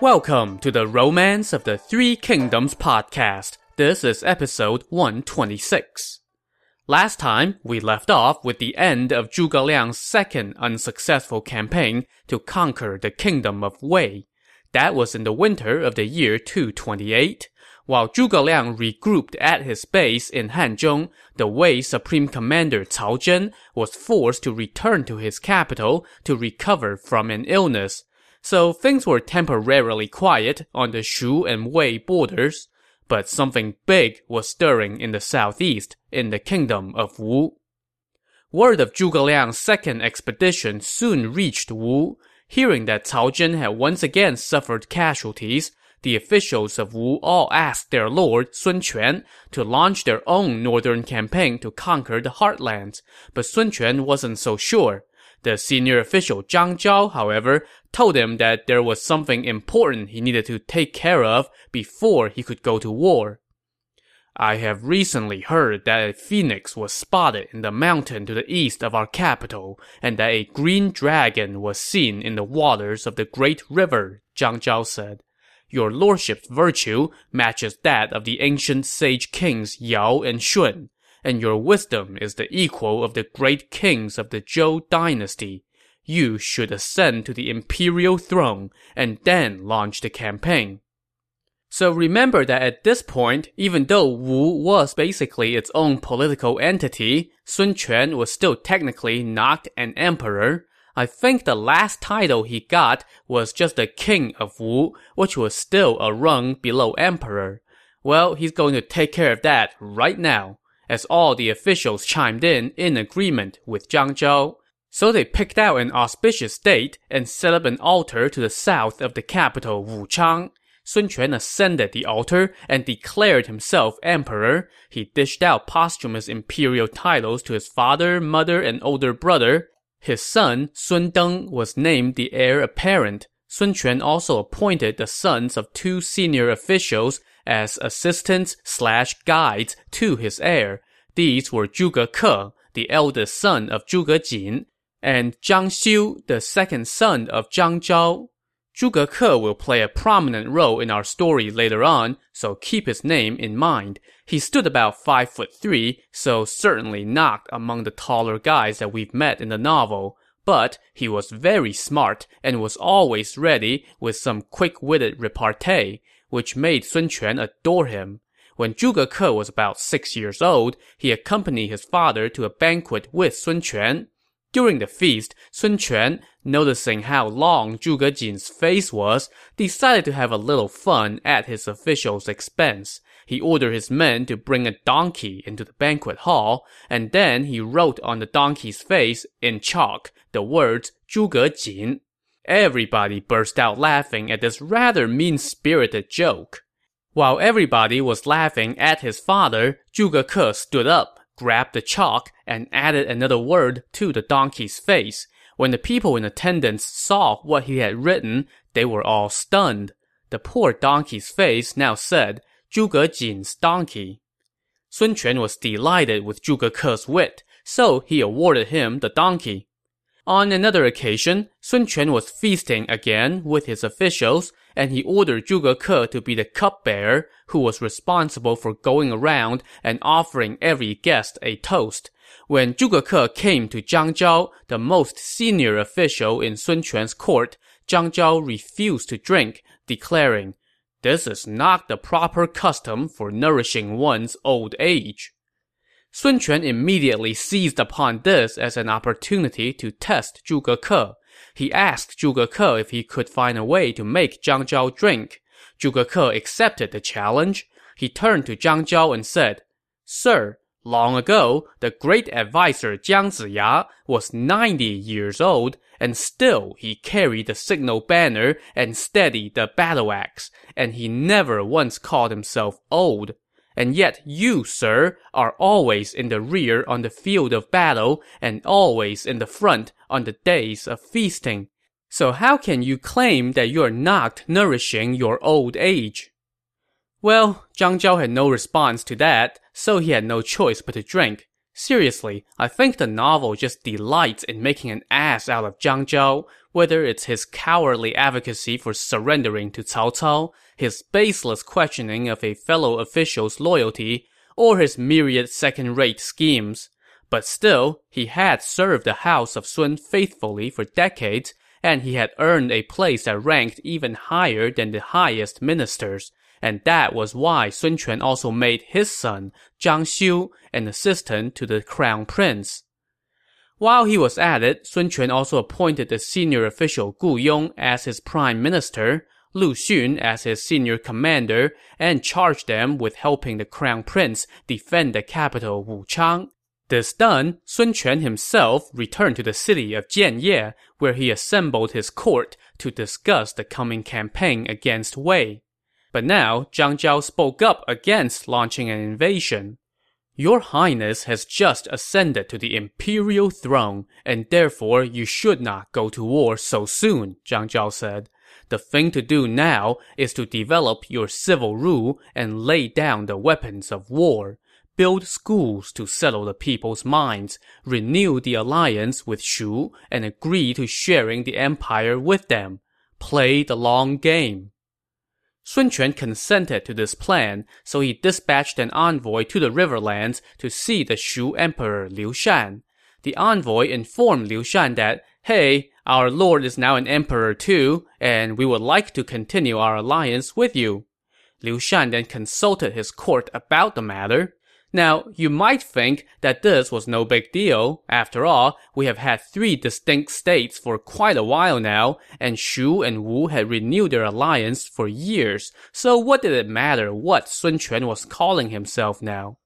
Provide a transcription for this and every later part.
Welcome to the Romance of the Three Kingdoms podcast. This is episode 126. Last time, we left off with the end of Zhuge Liang's second unsuccessful campaign to conquer the kingdom of Wei. That was in the winter of the year 228. While Zhuge Liang regrouped at his base in Hanzhong, the Wei supreme commander Cao Zhen was forced to return to his capital to recover from an illness. So things were temporarily quiet on the Shu and Wei borders. But something big was stirring in the southeast, in the kingdom of Wu. Word of Zhuge Liang's second expedition soon reached Wu. Hearing that Cao Zhen had once again suffered casualties, the officials of Wu all asked their lord, Sun Quan, to launch their own northern campaign to conquer the heartlands. But Sun Quan wasn't so sure. The senior official Zhang Zhao, however, told him that there was something important he needed to take care of before he could go to war. I have recently heard that a phoenix was spotted in the mountain to the east of our capital, and that a green dragon was seen in the waters of the great river, Zhang Zhao said. Your lordship's virtue matches that of the ancient sage kings Yao and Shun, and your wisdom is the equal of the great kings of the Zhou dynasty. You should ascend to the imperial throne and then launch the campaign. So remember that at this point, even though Wu was basically its own political entity, Sun Quan was still technically not an emperor. I think the last title he got was just the king of Wu, which was still a rung below emperor. Well, he's going to take care of that right now, as all the officials chimed in in agreement with Zhang Zhao. So they picked out an auspicious date and set up an altar to the south of the capital Wuchang. Sun Quan ascended the altar and declared himself emperor. He dished out posthumous imperial titles to his father, mother, and older brother. His son, Sun Deng, was named the heir apparent. Sun Quan also appointed the sons of two senior officials as assistants slash guides to his heir. These were Zhuge Ke, the eldest son of Zhuge Jin, and Zhang Xiu, the second son of Zhang Zhao. Zhuge Ke will play a prominent role in our story later on, so keep his name in mind. He stood about five foot three, so certainly not among the taller guys that we've met in the novel. But he was very smart and was always ready with some quick-witted repartee, which made Sun Quan adore him. When Zhuge Ke was about six years old, he accompanied his father to a banquet with Sun Quan. During the feast, Sun Quan, noticing how long Zhuge Jin's face was, decided to have a little fun at his official's expense. He ordered his men to bring a donkey into the banquet hall, and then he wrote on the donkey's face, in chalk, the words Zhuge Jin. Everybody burst out laughing at this rather mean-spirited joke. While everybody was laughing at his father, Zhuge Ke stood up grabbed the chalk and added another word to the donkey's face. When the people in attendance saw what he had written, they were all stunned. The poor donkey's face now said, Zhuge Jin's donkey. Sun Quan was delighted with Zhuge Ke's wit, so he awarded him the donkey. On another occasion, Sun Quan was feasting again with his officials, and he ordered Zhuge Ke to be the cupbearer who was responsible for going around and offering every guest a toast. When Zhuge Ke came to Zhang Zhao, the most senior official in Sun Quan's court, Zhang Zhao refused to drink, declaring, This is not the proper custom for nourishing one's old age. Sun Quan immediately seized upon this as an opportunity to test Zhuge Ke. He asked Zhuge Ke if he could find a way to make Zhang Zhao drink. Zhuge Ke accepted the challenge. He turned to Zhang Zhao and said, Sir, long ago, the great adviser Jiang Ziya was 90 years old, and still he carried the signal banner and steadied the battle axe, and he never once called himself old. And yet you, sir, are always in the rear on the field of battle and always in the front on the days of feasting. So how can you claim that you are not nourishing your old age? Well, Zhang Zhao had no response to that, so he had no choice but to drink. Seriously, I think the novel just delights in making an ass out of Zhang Zhao. Whether it's his cowardly advocacy for surrendering to Cao Cao, his baseless questioning of a fellow official's loyalty, or his myriad second-rate schemes. But still, he had served the house of Sun faithfully for decades, and he had earned a place that ranked even higher than the highest ministers, and that was why Sun Quan also made his son, Zhang Xiu, an assistant to the crown prince. While he was at it, Sun Quan also appointed the senior official Gu Yong as his prime minister, Lu Xun as his senior commander, and charged them with helping the crown prince defend the capital Wuchang. This done, Sun Quan himself returned to the city of Jianye, where he assembled his court to discuss the coming campaign against Wei. But now, Zhang Zhao spoke up against launching an invasion. Your Highness has just ascended to the imperial throne, and therefore you should not go to war so soon, Zhang Zhao said. The thing to do now is to develop your civil rule and lay down the weapons of war. Build schools to settle the people's minds, renew the alliance with Shu, and agree to sharing the empire with them. Play the long game. Sun Quan consented to this plan, so he dispatched an envoy to the riverlands to see the Shu emperor Liu Shan. The envoy informed Liu Shan that, hey, our lord is now an emperor too, and we would like to continue our alliance with you. Liu Shan then consulted his court about the matter. Now, you might think that this was no big deal. After all, we have had three distinct states for quite a while now, and Shu and Wu had renewed their alliance for years, so what did it matter what Sun Quan was calling himself now?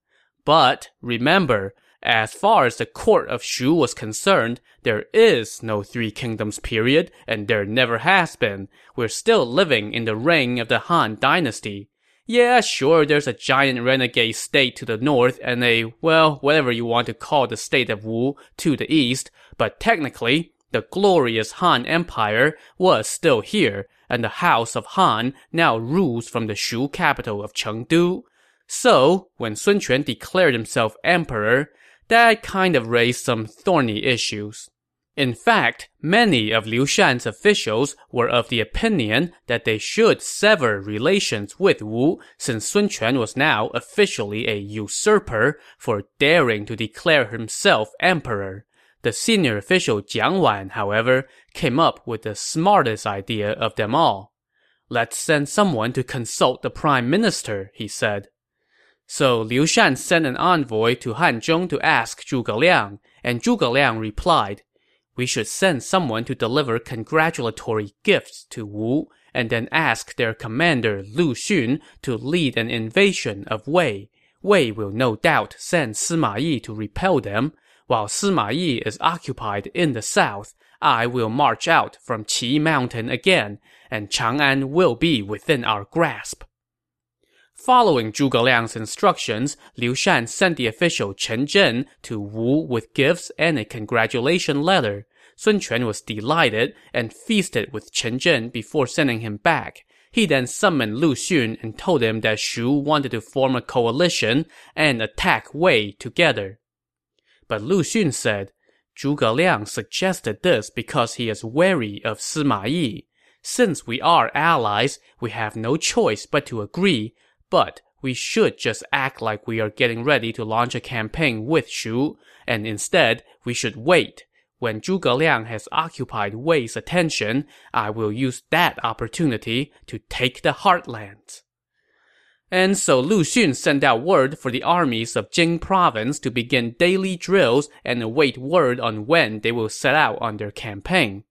But, remember, as far as the court of Shu was concerned, there is no Three Kingdoms period, and there never has been. We're still living in the reign of the Han dynasty. Yeah, sure, there's a giant renegade state to the north and a, well, whatever you want to call the state of Wu to the east, but technically, the glorious Han Empire was still here, and the House of Han now rules from the Shu capital of Chengdu. So, when Sun Quan declared himself emperor, that kind of raised some thorny issues. In fact, many of Liu Shan's officials were of the opinion that they should sever relations with Wu since Sun Quan was now officially a usurper for daring to declare himself emperor. The senior official Jiang Wan, however, came up with the smartest idea of them all. Let's send someone to consult the prime minister, he said. So Liu Shan sent an envoy to Hanzhong to ask Zhuge Liang, and Zhuge Liang replied, we should send someone to deliver congratulatory gifts to Wu, and then ask their commander Lu Xun to lead an invasion of Wei. Wei will no doubt send Sima Yi to repel them. While Sima Yi is occupied in the south, I will march out from Qi Mountain again, and Chang'an will be within our grasp. Following Zhuge Liang's instructions, Liu Shan sent the official Chen Zhen to Wu with gifts and a congratulation letter. Sun Quan was delighted and feasted with Chen Zhen before sending him back. He then summoned Lu Xun and told him that Shu wanted to form a coalition and attack Wei together. But Lu Xun said, Zhuge Liang suggested this because he is wary of Sima Yi. Since we are allies, we have no choice but to agree, but we should just act like we are getting ready to launch a campaign with Shu, and instead, we should wait. When Zhuge Liang has occupied Wei's attention, I will use that opportunity to take the heartlands. And so Lu Xun sent out word for the armies of Jing province to begin daily drills and await word on when they will set out on their campaign.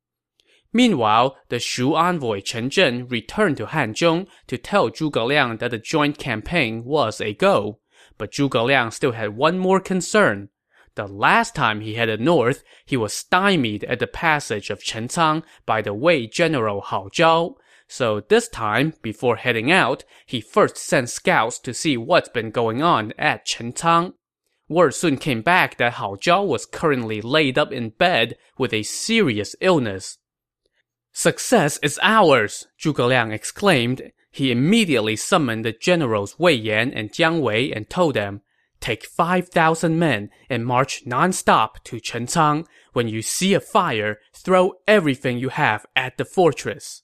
Meanwhile, the Shu envoy Chen Zhen returned to Hanzhong to tell Zhuge Liang that the joint campaign was a go. But Zhuge Liang still had one more concern. The last time he headed north, he was stymied at the passage of Chencang by the Wei general Hao Zhao. So this time, before heading out, he first sent scouts to see what's been going on at Chencang. Word soon came back that Hao Zhao was currently laid up in bed with a serious illness. Success is ours! Zhuge Liang exclaimed. He immediately summoned the generals Wei Yan and Jiang Wei and told them, take 5,000 men and march nonstop to Chencang. When you see a fire, throw everything you have at the fortress.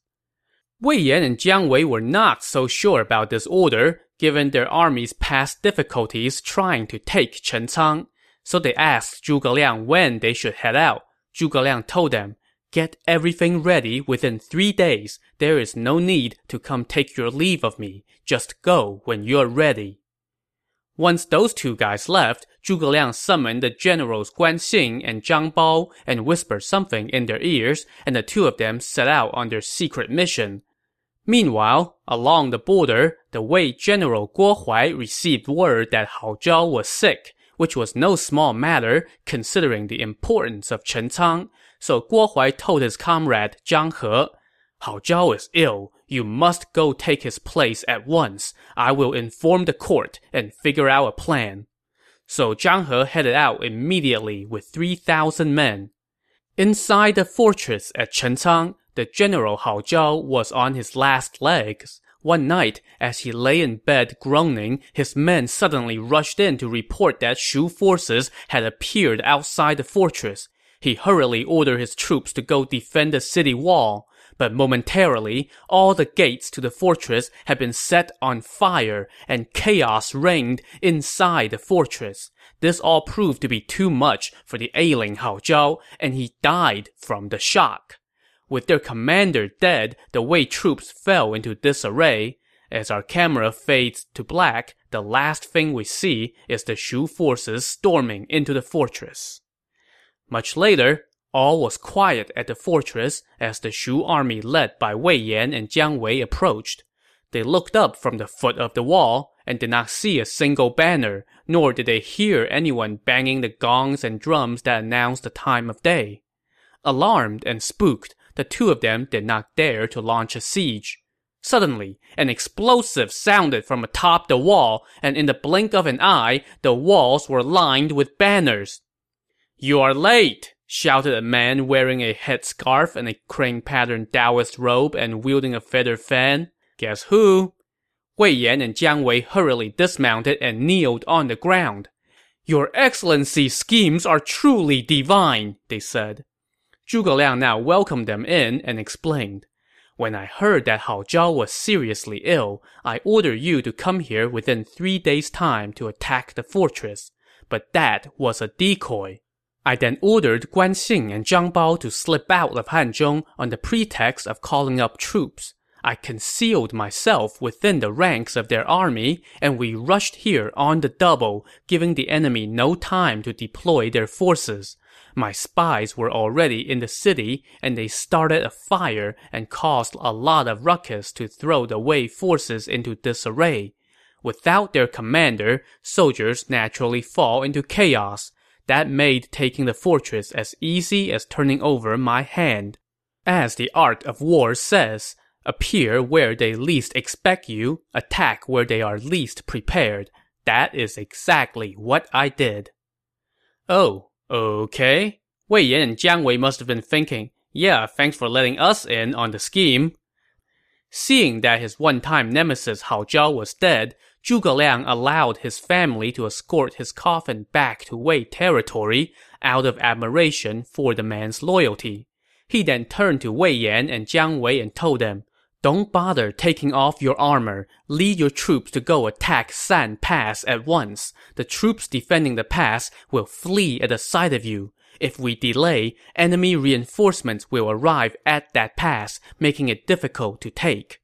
Wei Yan and Jiang Wei were not so sure about this order, given their army's past difficulties trying to take Chencang. So they asked Zhuge Liang when they should head out. Zhuge Liang told them, Get everything ready within three days. There is no need to come take your leave of me. Just go when you're ready. Once those two guys left, Zhuge Liang summoned the generals Guan Xing and Zhang Bao and whispered something in their ears, and the two of them set out on their secret mission. Meanwhile, along the border, the Wei general Guo Huai received word that Hao Zhao was sick, which was no small matter considering the importance of Chencang. So Guo Huai told his comrade Zhang He, Hao Zhao is ill. You must go take his place at once. I will inform the court and figure out a plan. So Zhang He headed out immediately with 3,000 men. Inside the fortress at Chencang, the general Hao Zhao was on his last legs. One night, as he lay in bed groaning, his men suddenly rushed in to report that Shu forces had appeared outside the fortress. He hurriedly ordered his troops to go defend the city wall but momentarily, all the gates to the fortress had been set on fire, and chaos reigned inside the fortress. This all proved to be too much for the ailing Hao Zhao, and he died from the shock. With their commander dead, the Wei troops fell into disarray. As our camera fades to black, the last thing we see is the Shu forces storming into the fortress. Much later, all was quiet at the fortress as the Shu army led by Wei Yan and Jiang Wei approached. They looked up from the foot of the wall and did not see a single banner, nor did they hear anyone banging the gongs and drums that announced the time of day. Alarmed and spooked, the two of them did not dare to launch a siege. Suddenly, an explosive sounded from atop the wall, and in the blink of an eye, the walls were lined with banners. You are late, shouted a man wearing a headscarf and a crane-patterned Taoist robe and wielding a feather fan. Guess who? Wei Yan and Jiang Wei hurriedly dismounted and kneeled on the ground. Your Excellency's schemes are truly divine, they said. Zhuge Liang now welcomed them in and explained. When I heard that Hao Zhao was seriously ill, I ordered you to come here within three days' time to attack the fortress. But that was a decoy. I then ordered Guan Xing and Zhang Bao to slip out of Hanzhong on the pretext of calling up troops. I concealed myself within the ranks of their army, and we rushed here on the double, giving the enemy no time to deploy their forces. My spies were already in the city, and they started a fire and caused a lot of ruckus to throw the Wei forces into disarray. Without their commander, soldiers naturally fall into chaos. That made taking the fortress as easy as turning over my hand. As the art of war says, appear where they least expect you, attack where they are least prepared. That is exactly what I did. Oh, okay. Wei Yan and Jiang Wei must have been thinking, yeah, thanks for letting us in on the scheme. Seeing that his one-time nemesis Hao Zhao was dead, Zhuge Liang allowed his family to escort his coffin back to Wei territory out of admiration for the man's loyalty. He then turned to Wei Yan and Jiang Wei and told them, Don't bother taking off your armor. Lead your troops to go attack San Pass at once. The troops defending the pass will flee at the sight of you. If we delay, enemy reinforcements will arrive at that pass, making it difficult to take.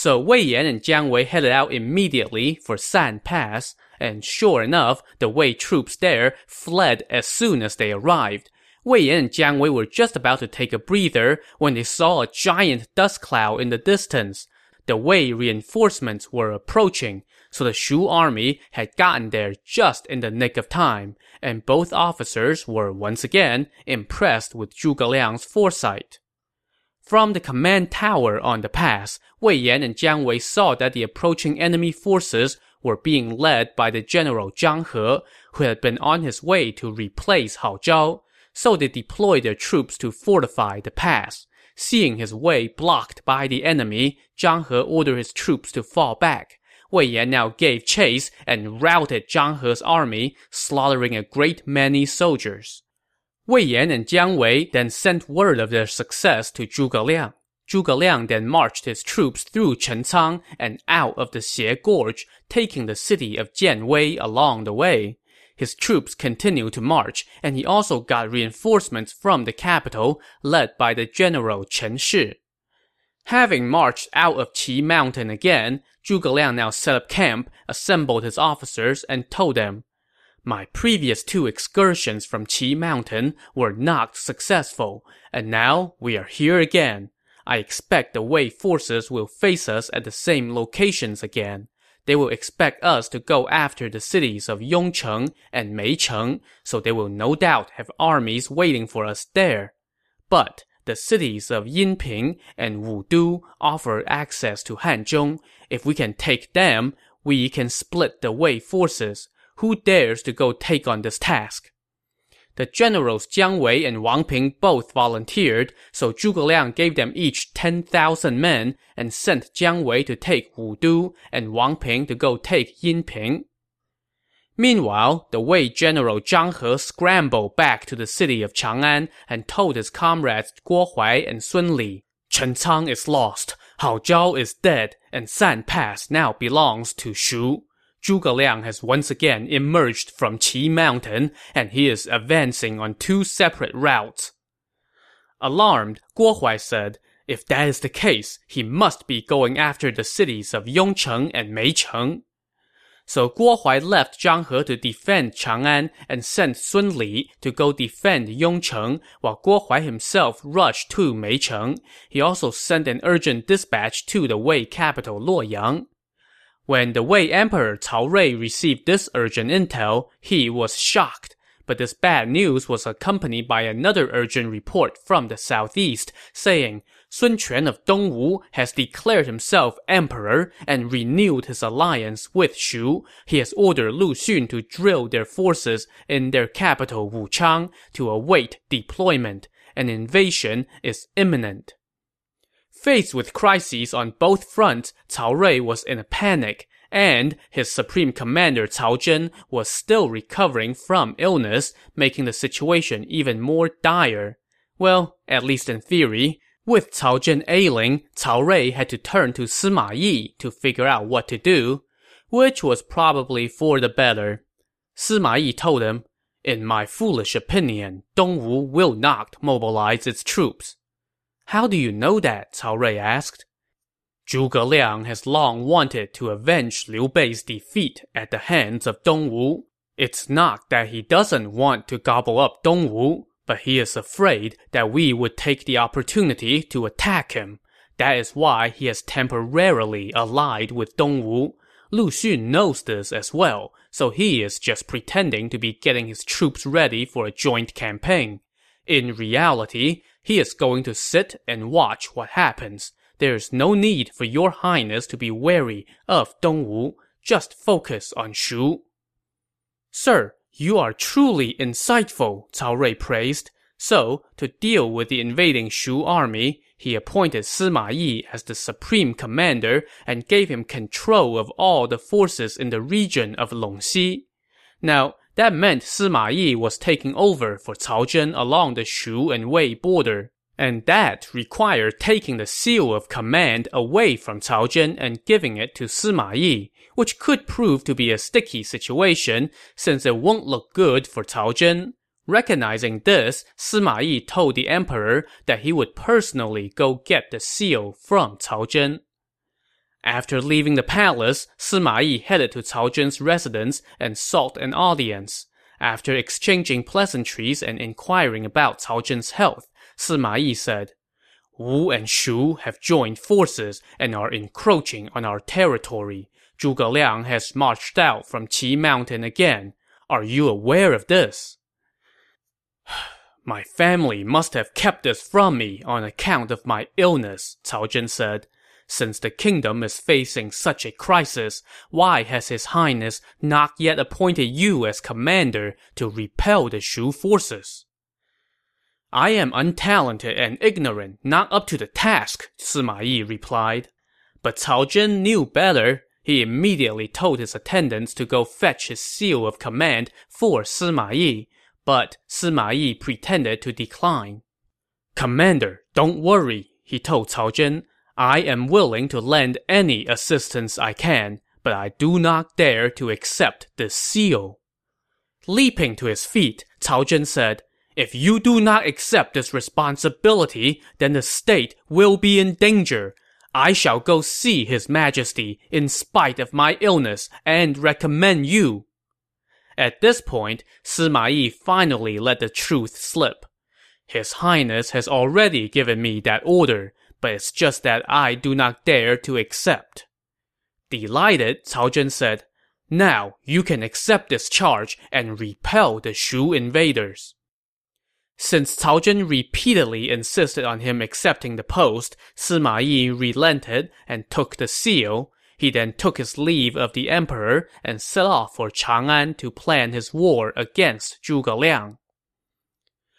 So Wei Yan and Jiang Wei headed out immediately for San Pass, and sure enough, the Wei troops there fled as soon as they arrived. Wei Yan and Jiang Wei were just about to take a breather when they saw a giant dust cloud in the distance. The Wei reinforcements were approaching, so the Shu army had gotten there just in the nick of time, and both officers were once again impressed with Zhuge Liang's foresight. From the command tower on the pass, Wei Yan and Jiang Wei saw that the approaching enemy forces were being led by the general Zhang He, who had been on his way to replace Hao Zhao. So they deployed their troops to fortify the pass. Seeing his way blocked by the enemy, Zhang He ordered his troops to fall back. Wei Yan now gave chase and routed Zhang He's army, slaughtering a great many soldiers. Wei Yan and Jiang Wei then sent word of their success to Zhuge Liang. Zhuge Liang then marched his troops through Chencang and out of the Xie Gorge, taking the city of Jianwei along the way. His troops continued to march, and he also got reinforcements from the capital, led by the general Chen Shi. Having marched out of Qi Mountain again, Zhuge Liang now set up camp, assembled his officers, and told them, My previous two excursions from Qi Mountain were not successful, and now we are here again. I expect the Wei forces will face us at the same locations again they will expect us to go after the cities of Yongcheng and Meicheng, so they will no doubt have armies waiting for us there. But the cities of Yinping and Wudu offer access to Hanzhong. If we can take them, we can split the Wei forces. Who dares to go take on this task? The generals Jiang Wei and Wang Ping both volunteered, so Zhuge Liang gave them each 10,000 men and sent Jiang Wei to take Wudu and Wang Ping to go take Yinping. Meanwhile, the Wei general Zhang He scrambled back to the city of Chang'an and told his comrades Guo Huai and Sun Li, Chencang is lost, Hao Zhao is dead, and San Pass now belongs to Shu. Zhuge Liang has once again emerged from Qi Mountain, and he is advancing on two separate routes. Alarmed, Guo Huai said, if that is the case, he must be going after the cities of Yongcheng and Meicheng. So Guo Huai left Zhang He to defend Chang'an and sent Sun Li to go defend Yongcheng, while Guo Huai himself rushed to Meicheng. He also sent an urgent dispatch to the Wei capital Luoyang. When the Wei Emperor Cao Rui received this urgent intel, he was shocked. But this bad news was accompanied by another urgent report from the southeast, saying Sun Quan of Dongwu has declared himself emperor and renewed his alliance with Shu. He has ordered Lu Xun to drill their forces in their capital Wuchang to await deployment. An invasion is imminent. Faced with crises on both fronts, Cao Rui was in a panic, and his supreme commander Cao Zhen was still recovering from illness, making the situation even more dire. Well, at least in theory. With Cao Zhen ailing, Cao Rui had to turn to Sima Yi to figure out what to do, which was probably for the better. Sima Yi told him, In my foolish opinion, Dongwu will not mobilize its troops. How do you know that? Cao Rui asked. Zhuge Liang has long wanted to avenge Liu Bei's defeat at the hands of Dongwu. It's not that he doesn't want to gobble up Dongwu, but he is afraid that we would take the opportunity to attack him. That is why he has temporarily allied with Dongwu. Lu Xun knows this as well, so he is just pretending to be getting his troops ready for a joint campaign. In reality, he is going to sit and watch what happens. There is no need for your highness to be wary of Dongwu. Just focus on Shu. Sir, you are truly insightful, Cao Rui praised. So, to deal with the invading Shu army, he appointed Sima Yi as the supreme commander and gave him control of all the forces in the region of Longxi. Now, that meant Sima Yi was taking over for Cao Zhen along the Shu and Wei border. And that required taking the seal of command away from Cao Zhen and giving it to Sima Yi, which could prove to be a sticky situation since it won't look good for Cao Zhen. Recognizing this, Sima Yi told the emperor that he would personally go get the seal from Cao Zhen. After leaving the palace, Sima Yi headed to Cao Zhen's residence and sought an audience. After exchanging pleasantries and inquiring about Cao Zhen's health, Sima Yi said, Wu and Shu have joined forces and are encroaching on our territory. Zhuge Liang has marched out from Qi Mountain again. Are you aware of this? My family must have kept this from me on account of my illness, Cao Zhen said. Since the kingdom is facing such a crisis, why has His Highness not yet appointed you as commander to repel the Shu forces? I am untalented and ignorant, not up to the task, Sima Yi replied. But Cao Zhen knew better. he immediately told his attendants to go fetch his seal of command for Sima Yi, but Sima Yi pretended to decline. Commander, don't worry, he told Cao Zhen. I am willing to lend any assistance I can, but I do not dare to accept this seal. Leaping to his feet, Cao Zhen said, If you do not accept this responsibility, then the state will be in danger. I shall go see his majesty in spite of my illness and recommend you. At this point, Sima Yi finally let the truth slip. His Highness has already given me that order, but it's just that I do not dare to accept. Delighted, Cao Zhen said, Now you can accept this charge and repel the Shu invaders. Since Cao Zhen repeatedly insisted on him accepting the post, Sima Yi relented and took the seal. He then took his leave of the emperor and set off for Chang'an to plan his war against Zhuge Liang.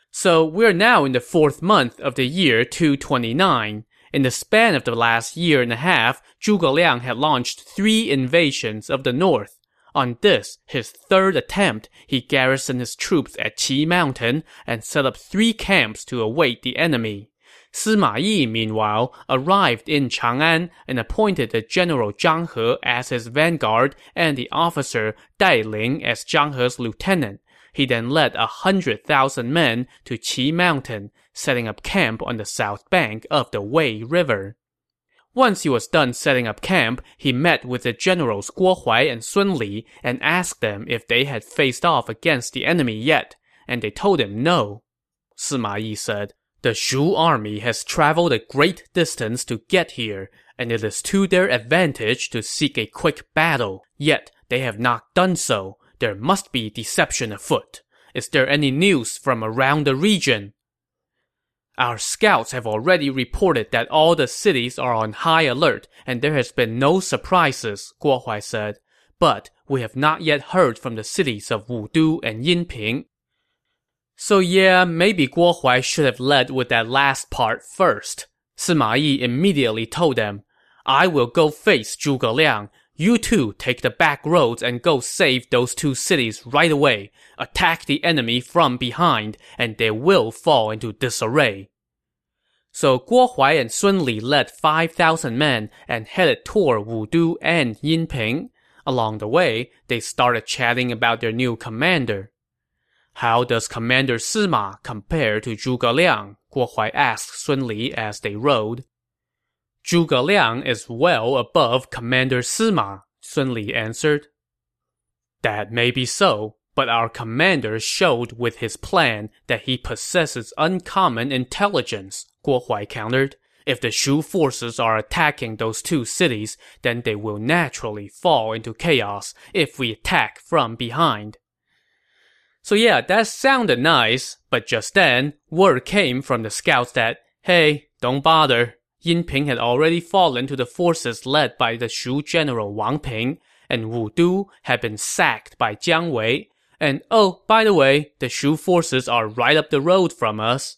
So we're now in the fourth month of the year 229. In the span of the last year and a half, Zhuge Liang had launched three invasions of the north. On this, his third attempt, he garrisoned his troops at Qi Mountain and set up three camps to await the enemy. Sima Yi, meanwhile, arrived in Chang'an and appointed the general Zhang He as his vanguard and the officer Dai Ling as Zhang He's lieutenant. He then led a hundred thousand men to Qi Mountain, setting up camp on the south bank of the Wei River. Once he was done setting up camp, he met with the generals Guo Huai and Sun Li and asked them if they had faced off against the enemy yet, and they told him no. Sima Yi said, The Shu army has traveled a great distance to get here, and it is to their advantage to seek a quick battle, yet they have not done so. There must be deception afoot. Is there any news from around the region? Our scouts have already reported that all the cities are on high alert and there has been no surprises, Guo Huai said. But we have not yet heard from the cities of Wudu and Yinping. So yeah, maybe Guo Huai should have led with that last part first. Sima Yi immediately told them, I will go face Zhuge Liang. You two take the back roads and go save those two cities right away. Attack the enemy from behind, and they will fall into disarray. So Guo Huai and Sun Li led 5,000 men and headed toward Wudu and Yinping. Along the way, they started chatting about their new commander. How does Commander Sima compare to Zhuge Liang? Guo Huai asked Sun Li as they rode. Zhuge Liang is well above Commander Sima, Sun Li answered. That may be so, but our commander showed with his plan that he possesses uncommon intelligence, Guo Huai countered. If the Shu forces are attacking those two cities, then they will naturally fall into chaos if we attack from behind. So yeah, that sounded nice, but just then, word came from the scouts that, hey, don't bother, Yinping had already fallen to the forces led by the Shu general Wang Ping, and Wudu had been sacked by Jiang Wei. And oh, by the way, the Shu forces are right up the road from us.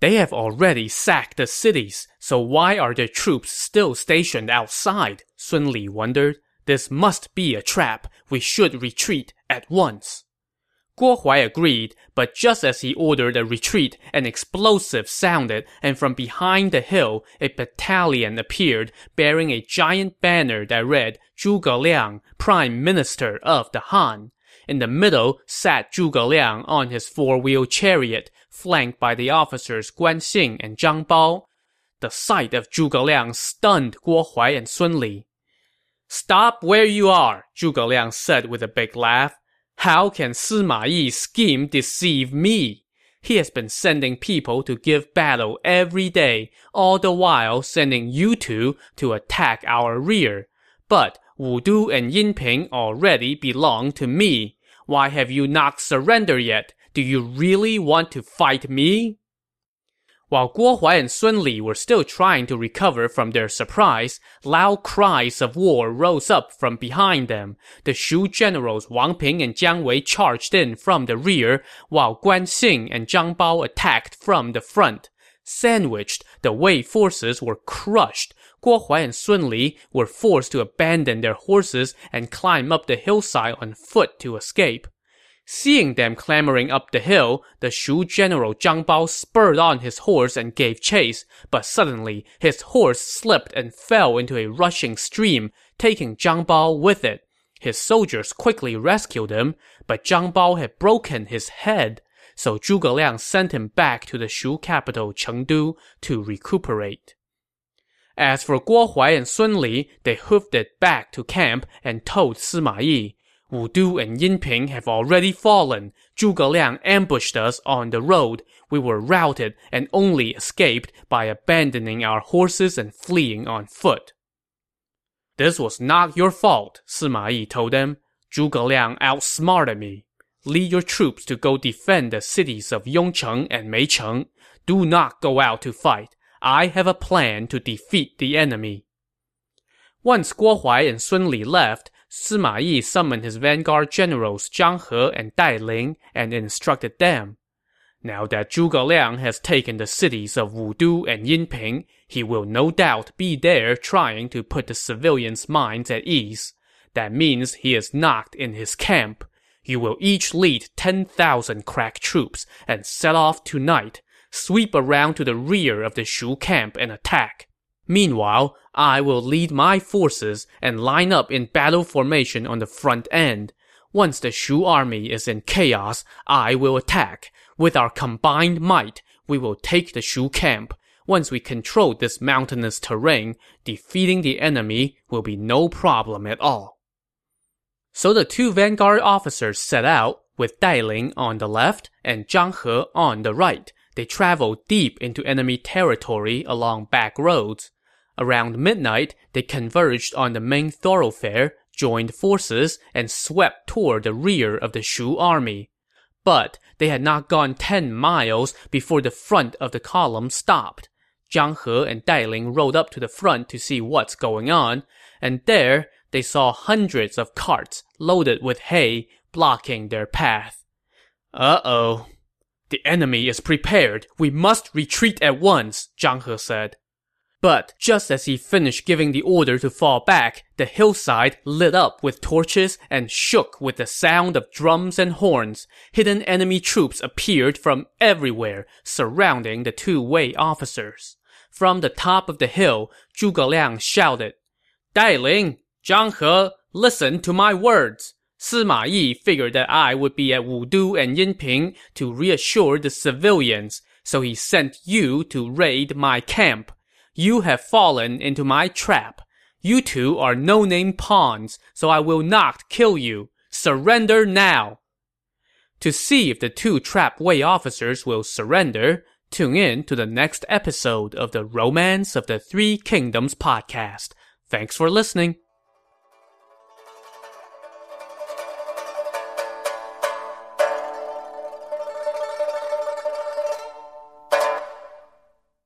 They have already sacked the cities, so why are their troops still stationed outside? Sun Li wondered. This must be a trap. We should retreat at once. Guo Huai agreed, but just as he ordered a retreat, an explosive sounded, and from behind the hill, a battalion appeared, bearing a giant banner that read, Zhuge Liang, Prime Minister of the Han. In the middle sat Zhuge Liang on his four-wheel chariot, flanked by the officers Guan Xing and Zhang Bao. The sight of Zhuge Liang stunned Guo Huai and Sun Li. Stop where you are, Zhuge Liang said with a big laugh. How can Sima Yi's scheme deceive me? He has been sending people to give battle every day, all the while sending you two to attack our rear. But Wudu and Yinping already belong to me. Why have you not surrendered yet? Do you really want to fight me? While Guo Huai and Sun Li were still trying to recover from their surprise, loud cries of war rose up from behind them. The Shu generals Wang Ping and Jiang Wei charged in from the rear, while Guan Xing and Zhang Bao attacked from the front. Sandwiched, the Wei forces were crushed. Guo Huai and Sun Li were forced to abandon their horses and climb up the hillside on foot to escape. Seeing them clambering up the hill, the Shu general Zhang Bao spurred on his horse and gave chase, but suddenly his horse slipped and fell into a rushing stream, taking Zhang Bao with it. His soldiers quickly rescued him, but Zhang Bao had broken his head so Zhuge Liang sent him back to the Shu capital Chengdu to recuperate. As for Guo Huai and Sun Li, they hoofed it back to camp and told Sima Yi, Du and Yinping have already fallen. Zhuge Liang ambushed us on the road. We were routed and only escaped by abandoning our horses and fleeing on foot. This was not your fault, Sima Yi told them. Zhuge Liang outsmarted me. Lead your troops to go defend the cities of Yongcheng and Meicheng. Do not go out to fight. I have a plan to defeat the enemy. Once Guo Huai and Sun Li left, Sima Yi summoned his vanguard generals Zhang He and Dai Ling and instructed them. Now that Zhuge Liang has taken the cities of Wudu and Yinping, he will no doubt be there trying to put the civilians' minds at ease. That means he is not in his camp. You will each lead 10,000 crack troops and set off tonight. Sweep around to the rear of the Shu camp and attack. Meanwhile, I will lead my forces and line up in battle formation on the front end. Once the Shu army is in chaos, I will attack. With our combined might, we will take the Shu camp. Once we control this mountainous terrain, defeating the enemy will be no problem at all. So the two vanguard officers set out, with Dai Ling on the left and Zhang He on the right. They traveled deep into enemy territory along back roads. Around midnight, they converged on the main thoroughfare, joined forces, and swept toward the rear of the Shu army. But they had not gone ten miles before the front of the column stopped. Zhang He and Dai Ling rode up to the front to see what's going on, and there they saw hundreds of carts loaded with hay blocking their path. Uh-oh. The enemy is prepared. We must retreat at once, Zhang He said. But just as he finished giving the order to fall back, the hillside lit up with torches and shook with the sound of drums and horns. Hidden enemy troops appeared from everywhere, surrounding the two Wei officers. From the top of the hill, Zhuge Liang shouted, Dai Ling, Zhang He, listen to my words. Sima Yi figured that I would be at Wudu and Yinping to reassure the civilians, so he sent you to raid my camp. You have fallen into my trap. You two are no-name pawns, so I will not kill you. Surrender now! To see if the two trap Wei officers will surrender, tune in to the next episode of the Romance of the Three Kingdoms podcast. Thanks for listening.